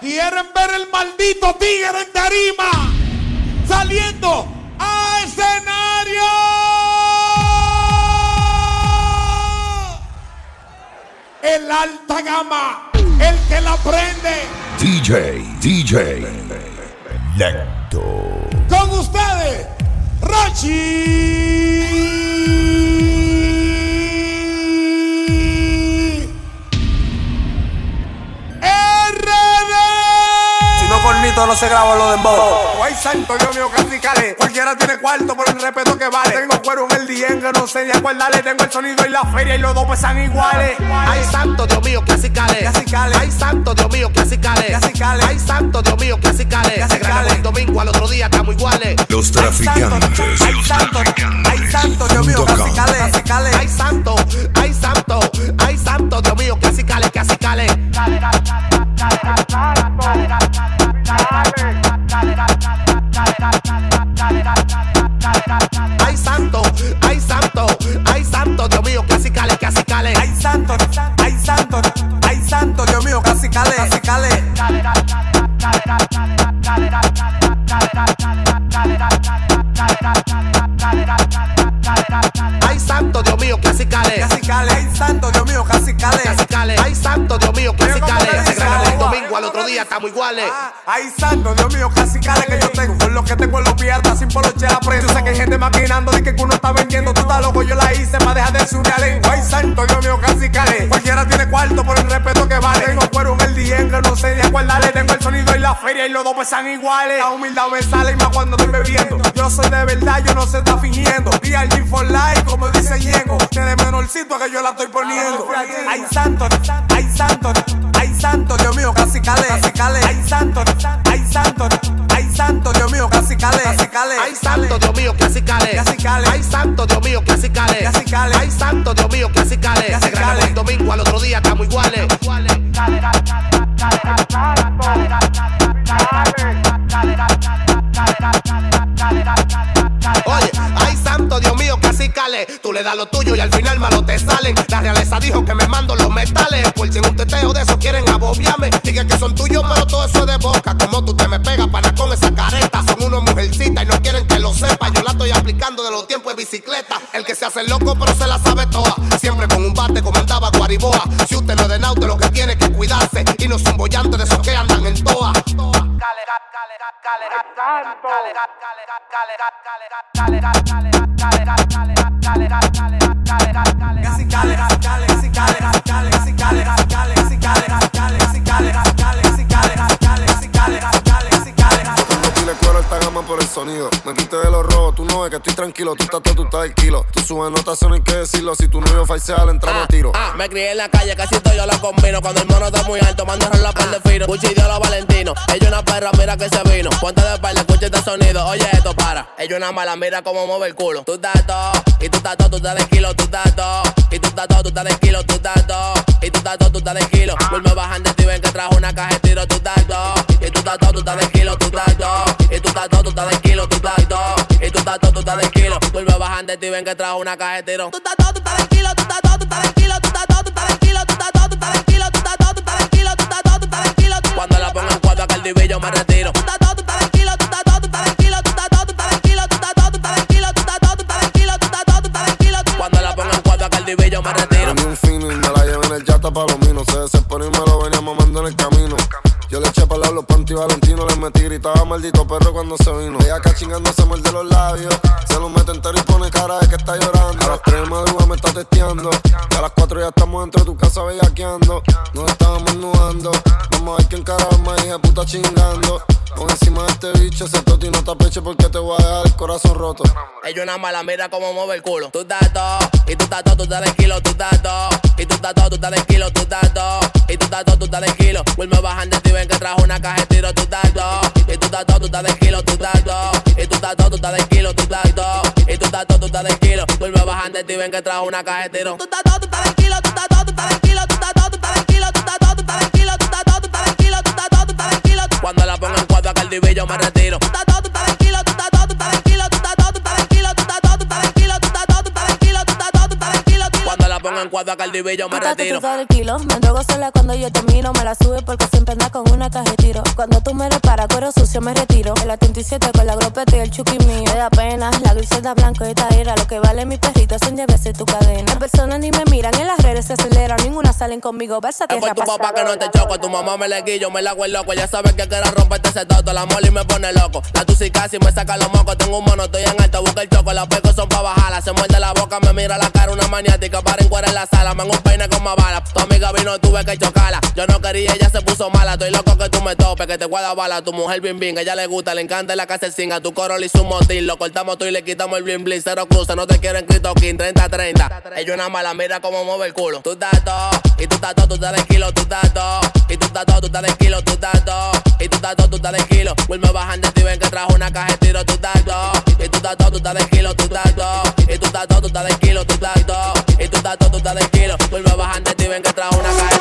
Quieren ver el maldito tigre en tarima. Saliendo a escenario. El alta gama. El que la prende. DJ, DJ. Lento. Con ustedes, Rachi. Si no se graba lo de dembow. Ay, santo Dios mío, casi cale. Cualquiera tiene cuarto por el respeto que vale. Tengo cuero en el día que no sé ni a cuál. Tengo el sonido y la feria y los dos pesan iguales. Ay, santo Dios mío, así cale. Ay, santo Dios mío, que así cale. Ay, santo Dios mío, así cale. Se graba el domingo al otro día estamos iguales. Los Ay, santo, traficantes. ay, santo, ay, santo, Dios mío, casi cale, casi cale. Ay, santo, ay, santo, otro día estamos iguales. Ah, Ay, santo, Dios mío, casi cale que yo tengo. Con lo que tengo en los piernas, sin poloche la prendo. Yo sé que hay gente maquinando de que uno está vendiendo. Tú estás loco, yo la hice para dejar de subir lengua. Ay, santo, Dios mío, casi cale. Cualquiera tiene cuarto por el respeto que vale. Tengo cuero en el día que no sé ni a cuál darle. Tengo el sonido y la feria y los dos pesan iguales. La humildad me sale y más cuando estoy bebiendo. Yo soy de verdad, yo no se está fingiendo. DRG for life, como dice Yengo. Que de menorcito que yo la estoy poniendo. Ay, santo, ay, santo, ay santo, Dios mío, casi calé, casi ay santo, ay santo, ay santo, Dios mío, casi calé, casi ay santo, Dios mío, casi calé, casi ay santo, Dios mío, casi casi ay santo, Dios mío, casi casi el domingo al otro día estamos iguales. Cale, cale, cale, le das lo tuyo y al final malo te salen. La realeza dijo que me mando los metales. Por si en un teteo de eso quieren abobiarme. Diga que son tuyos, pero todo eso es de boca. Como tú te me pegas para con esa careta. Son unos mujercitas y no quieren que lo sepa. Yo la estoy aplicando de los tiempos de bicicleta. El que se hace loco, pero se la sabe toda. Siempre con un bate comandaba Guariboa. Si usted no es de nauta, lo que tiene que cuidarse. Y no son bollantes de esos que andan en toa por el sonido. Me quité de los no ves que estoy tranquilo. Tú estás todo, tú estás el kilo. Tú subes notas, no hay que decirlo. Si tu novio falsea, le entramos a tiro. Ah, me crié en la calle, casi todo yo lo combino. Cuando el mono está muy alto, mando a la par de fino. Gucci dio los Valentino. Ella una perra, mira que se vino. Ponte de espalda, escucha este sonido. Oye, esto para. Ella una mala, mira cómo mueve el culo. Tú estás todo, y tú estás todo, tú estás de kilo, tú estás todo. Y tú estás todo, tú estás de kilo, tú estás todo. Y tú estás todo, tú estás de kilo. Vuelve bajando y ven que trajo una caja de tiro, tú estás todo. Y tú estás todo, tú estás de kilo, tú estás todo. Y tú estás todo, tú estás de kilo, tú estás todo. Y tú estás todo, tú estás de kilo. Vuelve bajando y ven que trajo una caja de tiro. Tú estás todo, tú estás de kilo, tú estás todo, tú estás de kilo, tú estás todo, tú estás de kilo, tú estás todo, tú estás de kilo, tú estás todo, tú estás de kilo, tú estás todo, tú estás de kilo. Cuando la pongo en cuatro acá el divillo me retiro. Tú estás todo, tú estás de kilo, tú estás todo, tú estás de kilo, tú estás todo, tú estás de kilo, tú estás todo, tú estás de kilo, tú estás todo, tú estás de kilo, tú estás todo, tú estás de kilo. Cuando la pongo en cuatro acá el divillo me retiro. Tenía un fino y me la llevé en el yata palomino. Se desesperó y me lo venía mamando en el camino. Yo le eché para los panty valentino, le metí, gritaba maldito perro cuando se vino. Ella acá chingando se muerde los labios. Se lo mete entero y pone cara de que está llorando. A las 3 de madrugada me está testeando. A las 4 ya estamos dentro de tu casa bellaqueando. Nos estábamos nudando. Vamos a ver quién carajo más hija puta chingando. Con encima de este bicho, ese toti no te apeche porque te voy a dejar el corazón roto. Ella una mala, mira cómo mueve el culo. Tú estás todo, y tú estás todo, tú estás de kilo, tú estás todo. Y tú estás todo, tú estás de kilo, tú estás todo. Y tú estás todo, tú estás de kilo. Vuelve bajando y ven que trajo una caja de tiro, tú estás todo. Estás tú estás de kilo, tú estás. Y tú estás todo, tú estás de kilo, tú estás. Y tú estás todo, tú estás de kilo. Vuelve bajando y ven que trajo una tiro. Tú estás todo, tú estás de kilo, tú estás todo, acá el Maldivi, yo me retiro. Me drogo sola cuando yo te miro. Me la sube porque siempre anda con una caja de tiro. Cuando tú me reparas, cuero sucio, me retiro. El 37 con la gropeta y el chuki mío. Me da pena, la griseta blanca y esta era. Lo que vale mi perrito son 10 veces tu cadena. Las personas ni me miran, en las redes se aceleran. Ninguna salen conmigo, versa tierra Es por tu papá que no te choco. Tu mamá me le guillo, me la hago el loco. Ya sabes que quiero romperte ese todo. La mole y me pone loco. La tusi casi me saca los mocos. Tengo un mono, estoy en alto, busca el choco. Las pecos son pa' bajarla. Se muerde la boca, me mira la cara, una maniática. Para en en la sala, me un peine con más bala. Tu amiga vino, tuve que chocarla. Yo no quería, ella se puso mala. Estoy loco que tú me topes, que te guarda bala. Tu mujer bien bien, ella le gusta, le encanta la casa singa. Tu coro le hizo un motín. Lo cortamos tú y le quitamos el blin blin. Cero cruces, no te quieren Cristo King. 30-30. Ella una mala, mira cómo mueve el culo. Tú estás todo, y tú estás todo, tú estás de kilo, tú estás todo. Y tú estás todo, tú estás de kilo, tú estás todo. Y tú estás todo, tú estás de kilo. Vuelve bajando y ven que trajo una caja de tiro, tú estás todo. Y tú estás todo, tú estás de kilo, tú estás todo. Y tú estás todo, tú estás de kilo, tú estás todo. Y tú estás todo, tú estás de kilo. Vuelve bajando y ven que trajo una caja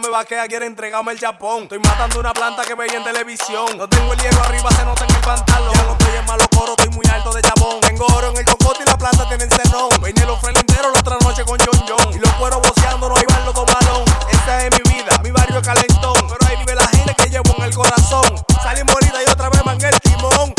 me vaquea, quiere entregarme el chapón. Estoy matando una planta que veía en televisión. No tengo el hielo arriba, se nota en el pantalón. Ya no estoy en malo coro, estoy muy alto de chabón. Tengo oro en el cocote y la planta tiene cenón. Vine los enteros la otra noche con John John. Y los cueros boceando, no iban los dos balón. Esa es mi vida, mi barrio es calentón. Pero ahí vive la gente que llevo en el corazón. Salí morida y otra vez en el timón.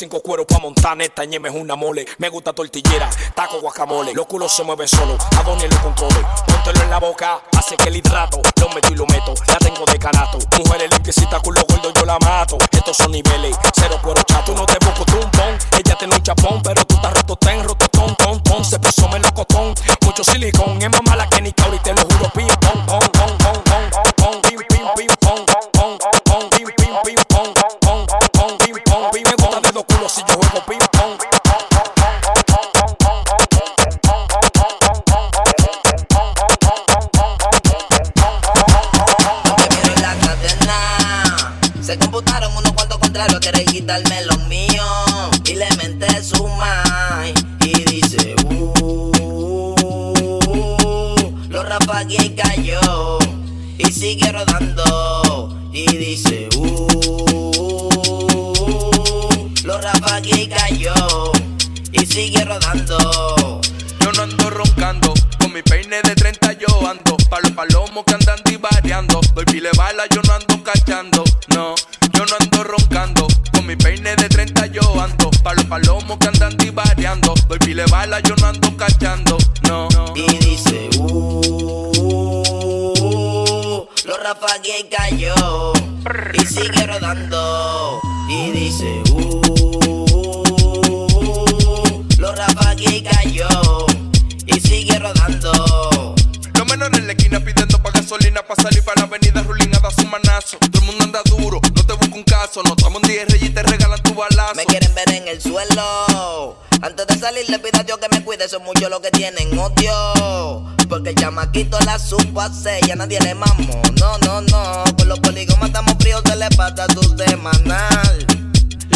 Cinco cueros pa' montar neta, ñeme es una mole. Me gusta tortillera, taco guacamole. Los culos se mueven solo, a Donnie lo controle. Póntelo en la boca, hace que el hidrato lo meto y lo meto. La tengo de canato. Mujeres limpiecitas, culo gordo, yo la mato. Estos son niveles, cero cuero chato. Lo rapagué y cayó. Y sigue rodando. Yo no ando roncando, con mi peine de 30 yo ando. Pa' los palomos que andan divariando. Doy pile bala, yo no ando cachando. No, yo no ando roncando, con mi peine de 30 yo ando. Pa' los palomos que andan divariando. Doy pile bala, yo no ando cachando. No, Y dice, uh, lo rapagué y cayó. Y sigue rodando. Y dice, uh, lo rapagué y cayó. Y sigue rodando. Los menores en la esquina pidiendo pa' gasolina pa' salir para la avenida Rulín a su manazo. Todo el mundo anda duro, no te busco un caso. No estamos en 10 reyes y te regalan tu balazo. Me quieren ver en el suelo. Antes de salir le pido a Dios que me cuide, son muchos los que tienen odio. Porque el chamaquito la supo hacer, ya nadie le mamó. No, no, no. Con los polígonos estamos fríos, se le pasa su semanal.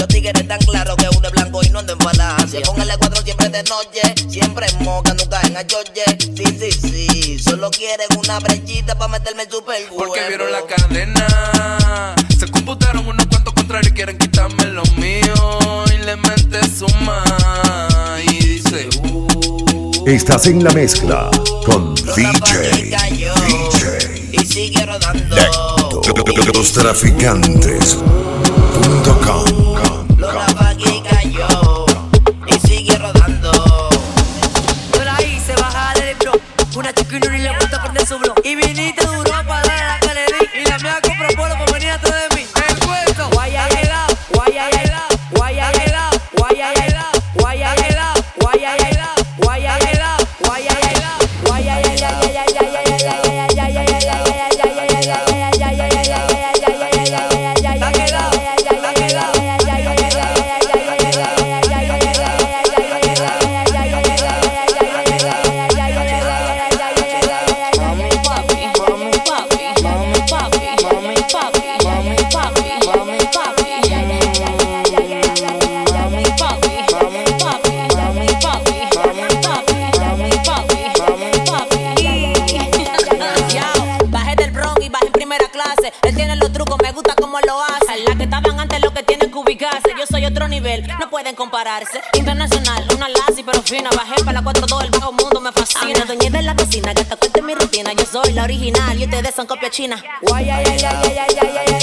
Los tigres tan claros que uno es blanco y no anda en falacia. Con el cuatro siempre de noche, siempre en moca, nunca en ayoye. Sí, sí, sí, solo quieren una brechita para meterme el super Porque vieron la cadena. Se computaron unos cuantos contrarios y quieren quitarme lo mío. Y le mente su mind. Y dice, uh. Estás en la mezcla con DJ. DJ. Y sigue rodando. Los rapagué y pueden compararse. Internacional, una lazi pero fina. Bajé para la 4 2, el bajo mundo me fascina. Doña de la cocina, gata cuente mi rutina. Yo soy la original y ustedes son copia china. Guay, ay, ay, ay, ay, ay, ay.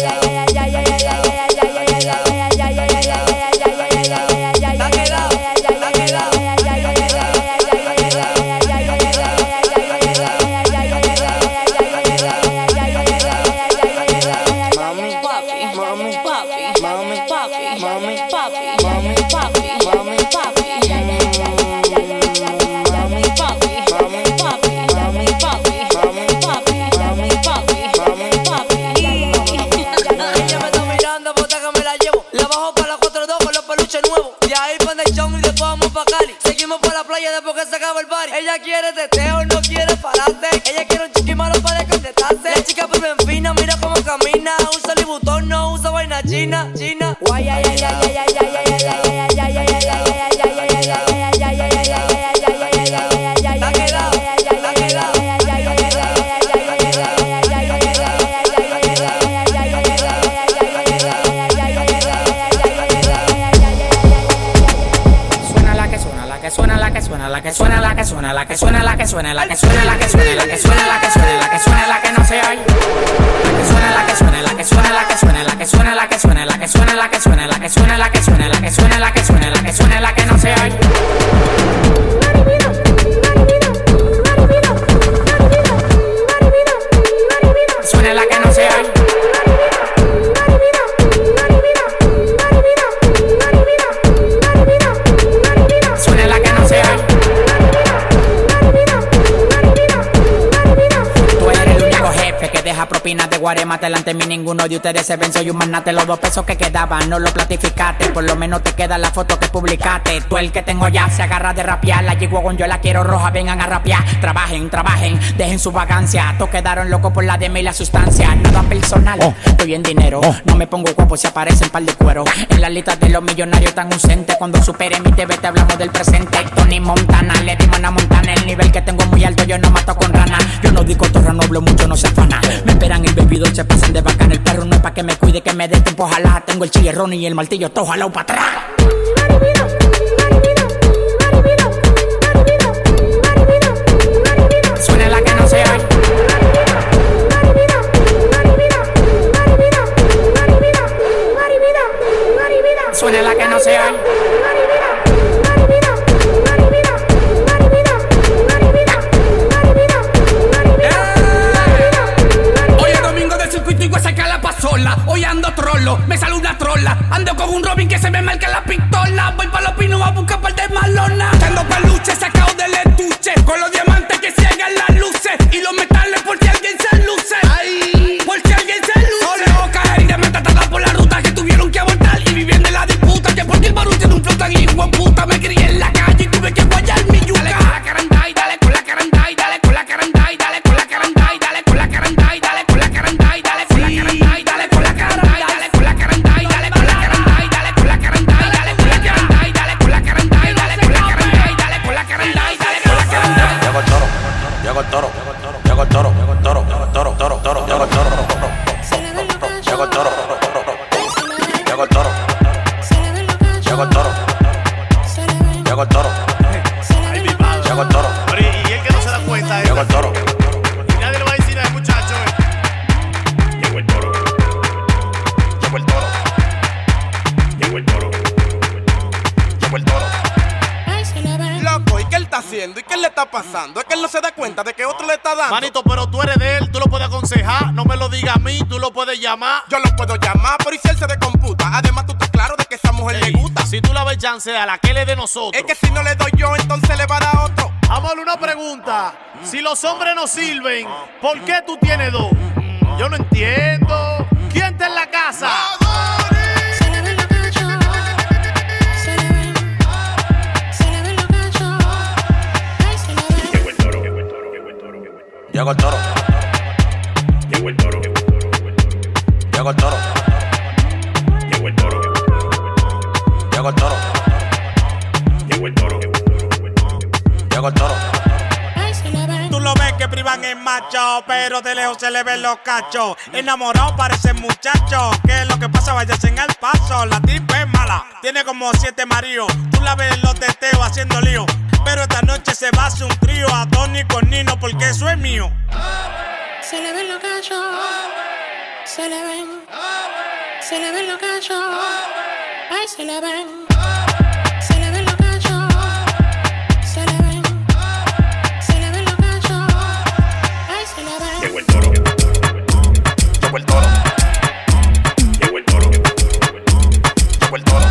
Ella quiere teteo, no quiere pararse. Ella quiere un chiqui malo para desconectarse. La chica vive en fina, mira cómo camina. Usa libutón, no usa vaina china, china. Guay, ay, ay, ay, ay, ay, ay, ay, ay, ay, ay, ay, suena, la que suena, la que suena, la que suena, la que suena, la que suena, la que suena, la que suena, la que suena, la que suena, la que suena, la que no se oye. La que suena, la que suena, la que suena, la que suena, la que suena, la que suena, la que suena, la que suena, la que suena, la que suena, la que suena, la que suena, la que suena, la que no se oye. Guaremate delante de mí. Ninguno de ustedes se ven, soy un magnate. Los dos pesos que quedaban no lo platificaste. Por lo menos te queda la foto que publicaste. Tú el que tengo ya se agarra de rapear. La con yo la quiero roja, vengan a rapear. Trabajen, trabajen, dejen su vagancia. Todos quedaron locos por la de y la sustancia. Nada personal, estoy en dinero. No me pongo guapo si aparecen par de cuero. En la lista de los millonarios tan ausentes. Cuando supere mi TV te hablamos del presente. Tony Montana, le dimos a Montana. El nivel que tengo es muy alto, yo no mato con rana. Yo no digo torra, no hablo mucho, no se afana. Me esperan el bebido, se de bacán. El perro no es pa' que me cuide, que me dé tiempo, ojalá. Tengo el chillerrón y el martillo, todo jalado para atrás. La que no se. Suena la que no se oye. Se me marca la pistola. Manito, pero tú eres de él, tú lo puedes aconsejar. No me lo digas a mí, tú lo puedes llamar. Yo lo puedo llamar, pero ¿y si él se descomputa? Además, tú estás claro de que esa mujer le gusta. Si tú la ves chance a la que le de nosotros. Es que si no le doy yo, entonces le va a dar otro. Amor, una pregunta. Si los hombres no sirven, ¿por qué tú tienes dos? Yo no entiendo. ¿Quién está en la casa? Llegó el toro, llegó el toro, llegó el toro, llegó el toro, llegó el toro, llegó el toro, llegó el toro. Tú lo ves que privan es macho, pero de lejos se le ven los cachos. Enamorado parece muchacho, que lo que pasa vaya en el paso. La tipa es mala, tiene como siete maridos. Tú la ves en los teteos haciendo lío. Pero esta noche se va a hacer un trío a Tony con Nino porque eso es mío. Se le ven los cachos. Se le ven. Se le ven los cachos. Ay, se le ven. Se le ven los cachos. Se le ven. Se le ven los cachos. Ay, se le ven. Llegó el toro. Llegó el toro. Llegó el toro.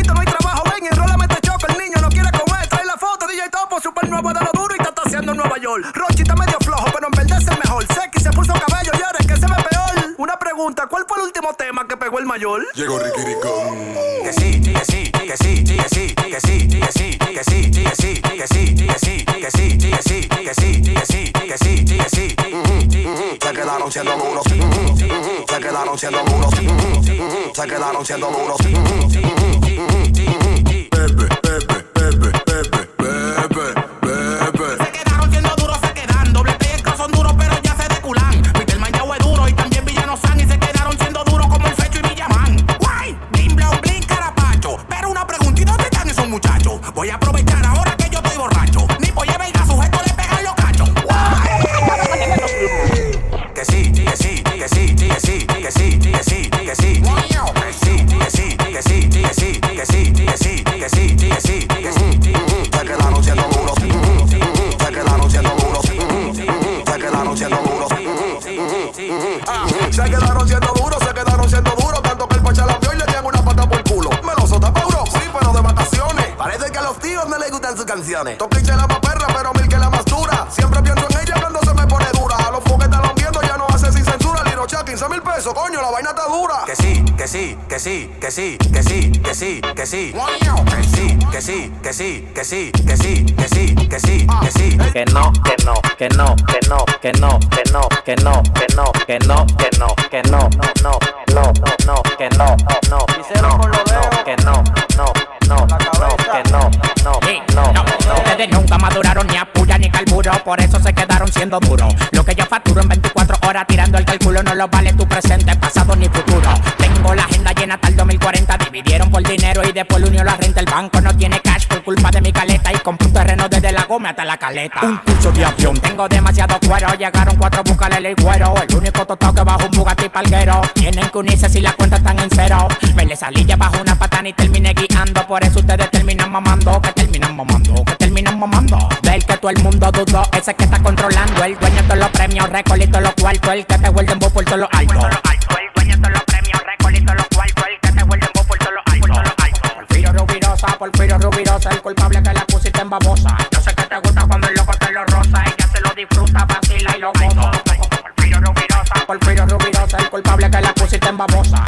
mayor? Llegó Ricky Ricón. Que sí, que sí, que sí, que sí, que sí, que sí, que sí, que sí, que sí, que sí, que sí, que sí, que sí, que sí, que sí, que sí. Se quedaron siendo duros. Se quedaron siendo duros. Se quedaron siendo duros. Estoy borracho. Ni Polle Vega, sujeto le pegan los cachos. Que sí, que sí, que sí, que sí, que sí, que sí, que sí. Canciones. Toquiche la más perra, pero mil que la más dura. Siempre pienso en ella cuando se me pone dura. A los foques están viendo, ya no hace sin censura. Liro Chat, 15 mil pesos, coño, la vaina está dura. Sí, que sí, que sí, que sí, que sí, que sí, que sí. Que sí, que sí, que sí, que sí, que sí, que sí, que sí, que sí. Que no, que no, que no, que no, que no, que no, que no, que no, que no, que no, que no, no, no, no, que no, no, no, que no, no, no, no, que no, no, no, no. Ustedes nunca maduraron ni a puya ni carburo, por eso se quedaron siendo duros. Lo que yo facturo en 24 horas tirando el cálculo no lo vale tu presente, pasado ni futuro. Tengo la agenda llena hasta el 2040, dividieron por dinero y después unió la renta. El banco no tiene cash por culpa de mi caleta y compré un terreno desde la goma hasta la caleta. Un curso de avión, tengo demasiado cuero, llegaron cuatro buscarle el cuero. El único totó que bajo un Bugatti palguero. Tienen que unirse si las cuentas están en cero. Me le salí ya bajo una patana y terminé guiando, por eso ustedes terminan mamando, que terminan mamando, que terminan mamando. Del que todo el mundo dudó, ese que está controlando, el dueño de los premios, récords y todos los cuartos, el que te vuelve en por todos los altos. El culpable que la pusiste en babosa. Yo sé que te gusta cuando el loco te lo rosa, ella se lo disfruta, vacila y lo goza. Porfirio Rubirosa, Porfirio Rubirosa, el culpable que la pusiste en babosa.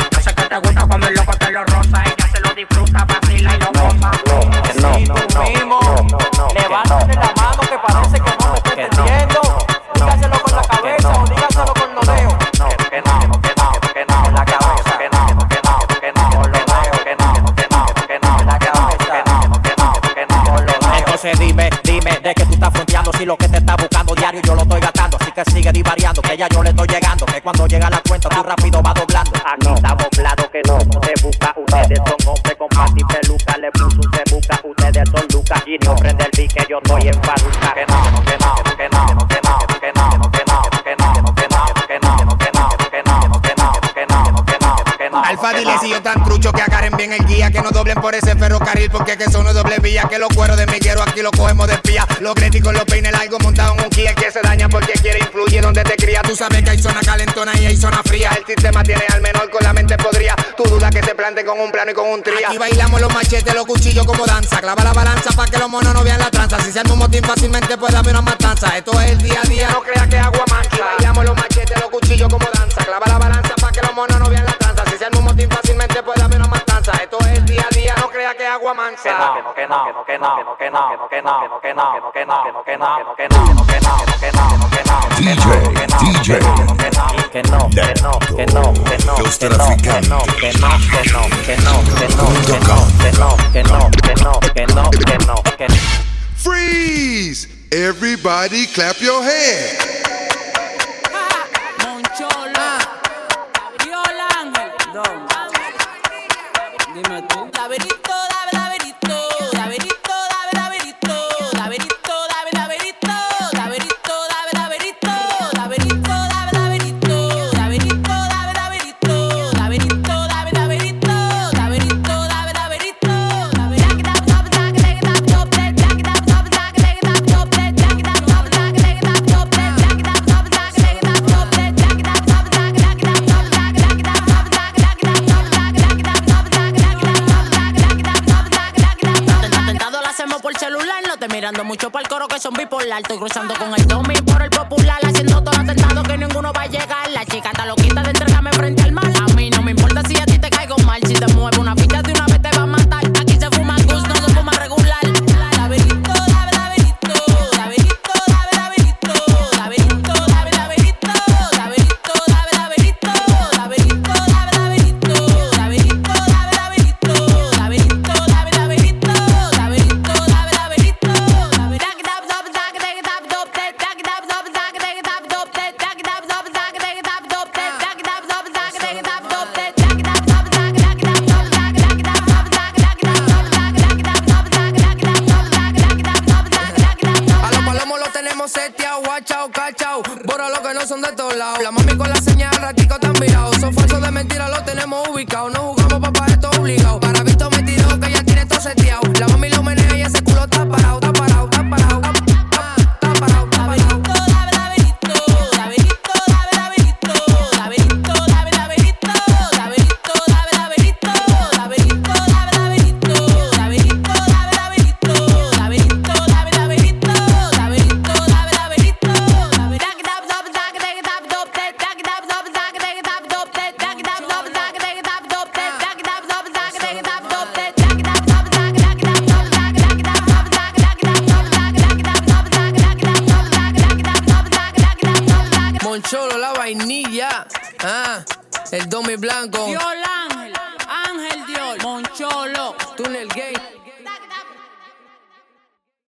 Entonces dime, dime de que tú estás fronteando si lo que te está buscando diario yo lo estoy gastando. Así que sigue divariando, que ya yo le estoy llegando. Que cuando llega la cuenta tú rápido va doblando. Aquí estamos claros que no se busca. Ustedes son hombres con pati y peluca. Le puso un se busca. Ustedes son Lucas. Y no prende el beat que yo estoy en faruca. No, que no, bolsillo tan trucho que agarren bien el guía. Que no doblen por ese ferrocarril porque que son no doble vía. Que los cueros de miguero aquí los cogemos de espía. Los críticos los peines largos montados en un kia. El que se daña porque quiere influye donde te cría. Tú sabes que hay zona calentona y hay zona fría. El sistema tiene al menor con la mente podría. Tú dudas que se plante con un plano y con un tría. Aquí bailamos los machetes, los cuchillos como danza. Clava la balanza para que los monos no vean la tranza. Si se un motín fácilmente puede haber una matanza. Esto es el día a día. No creas que agua de agua mansa. Que no, que no, que no, que no, que no, que no, que no, que no, que no, que DJ, que no, que no, que no, que no, que no, que no, que no, que no, que no, que no, que no, que no, que no, que no, que no, que no, Freeze! Everybody clap your hands. Bipolar. Estoy cruzando con el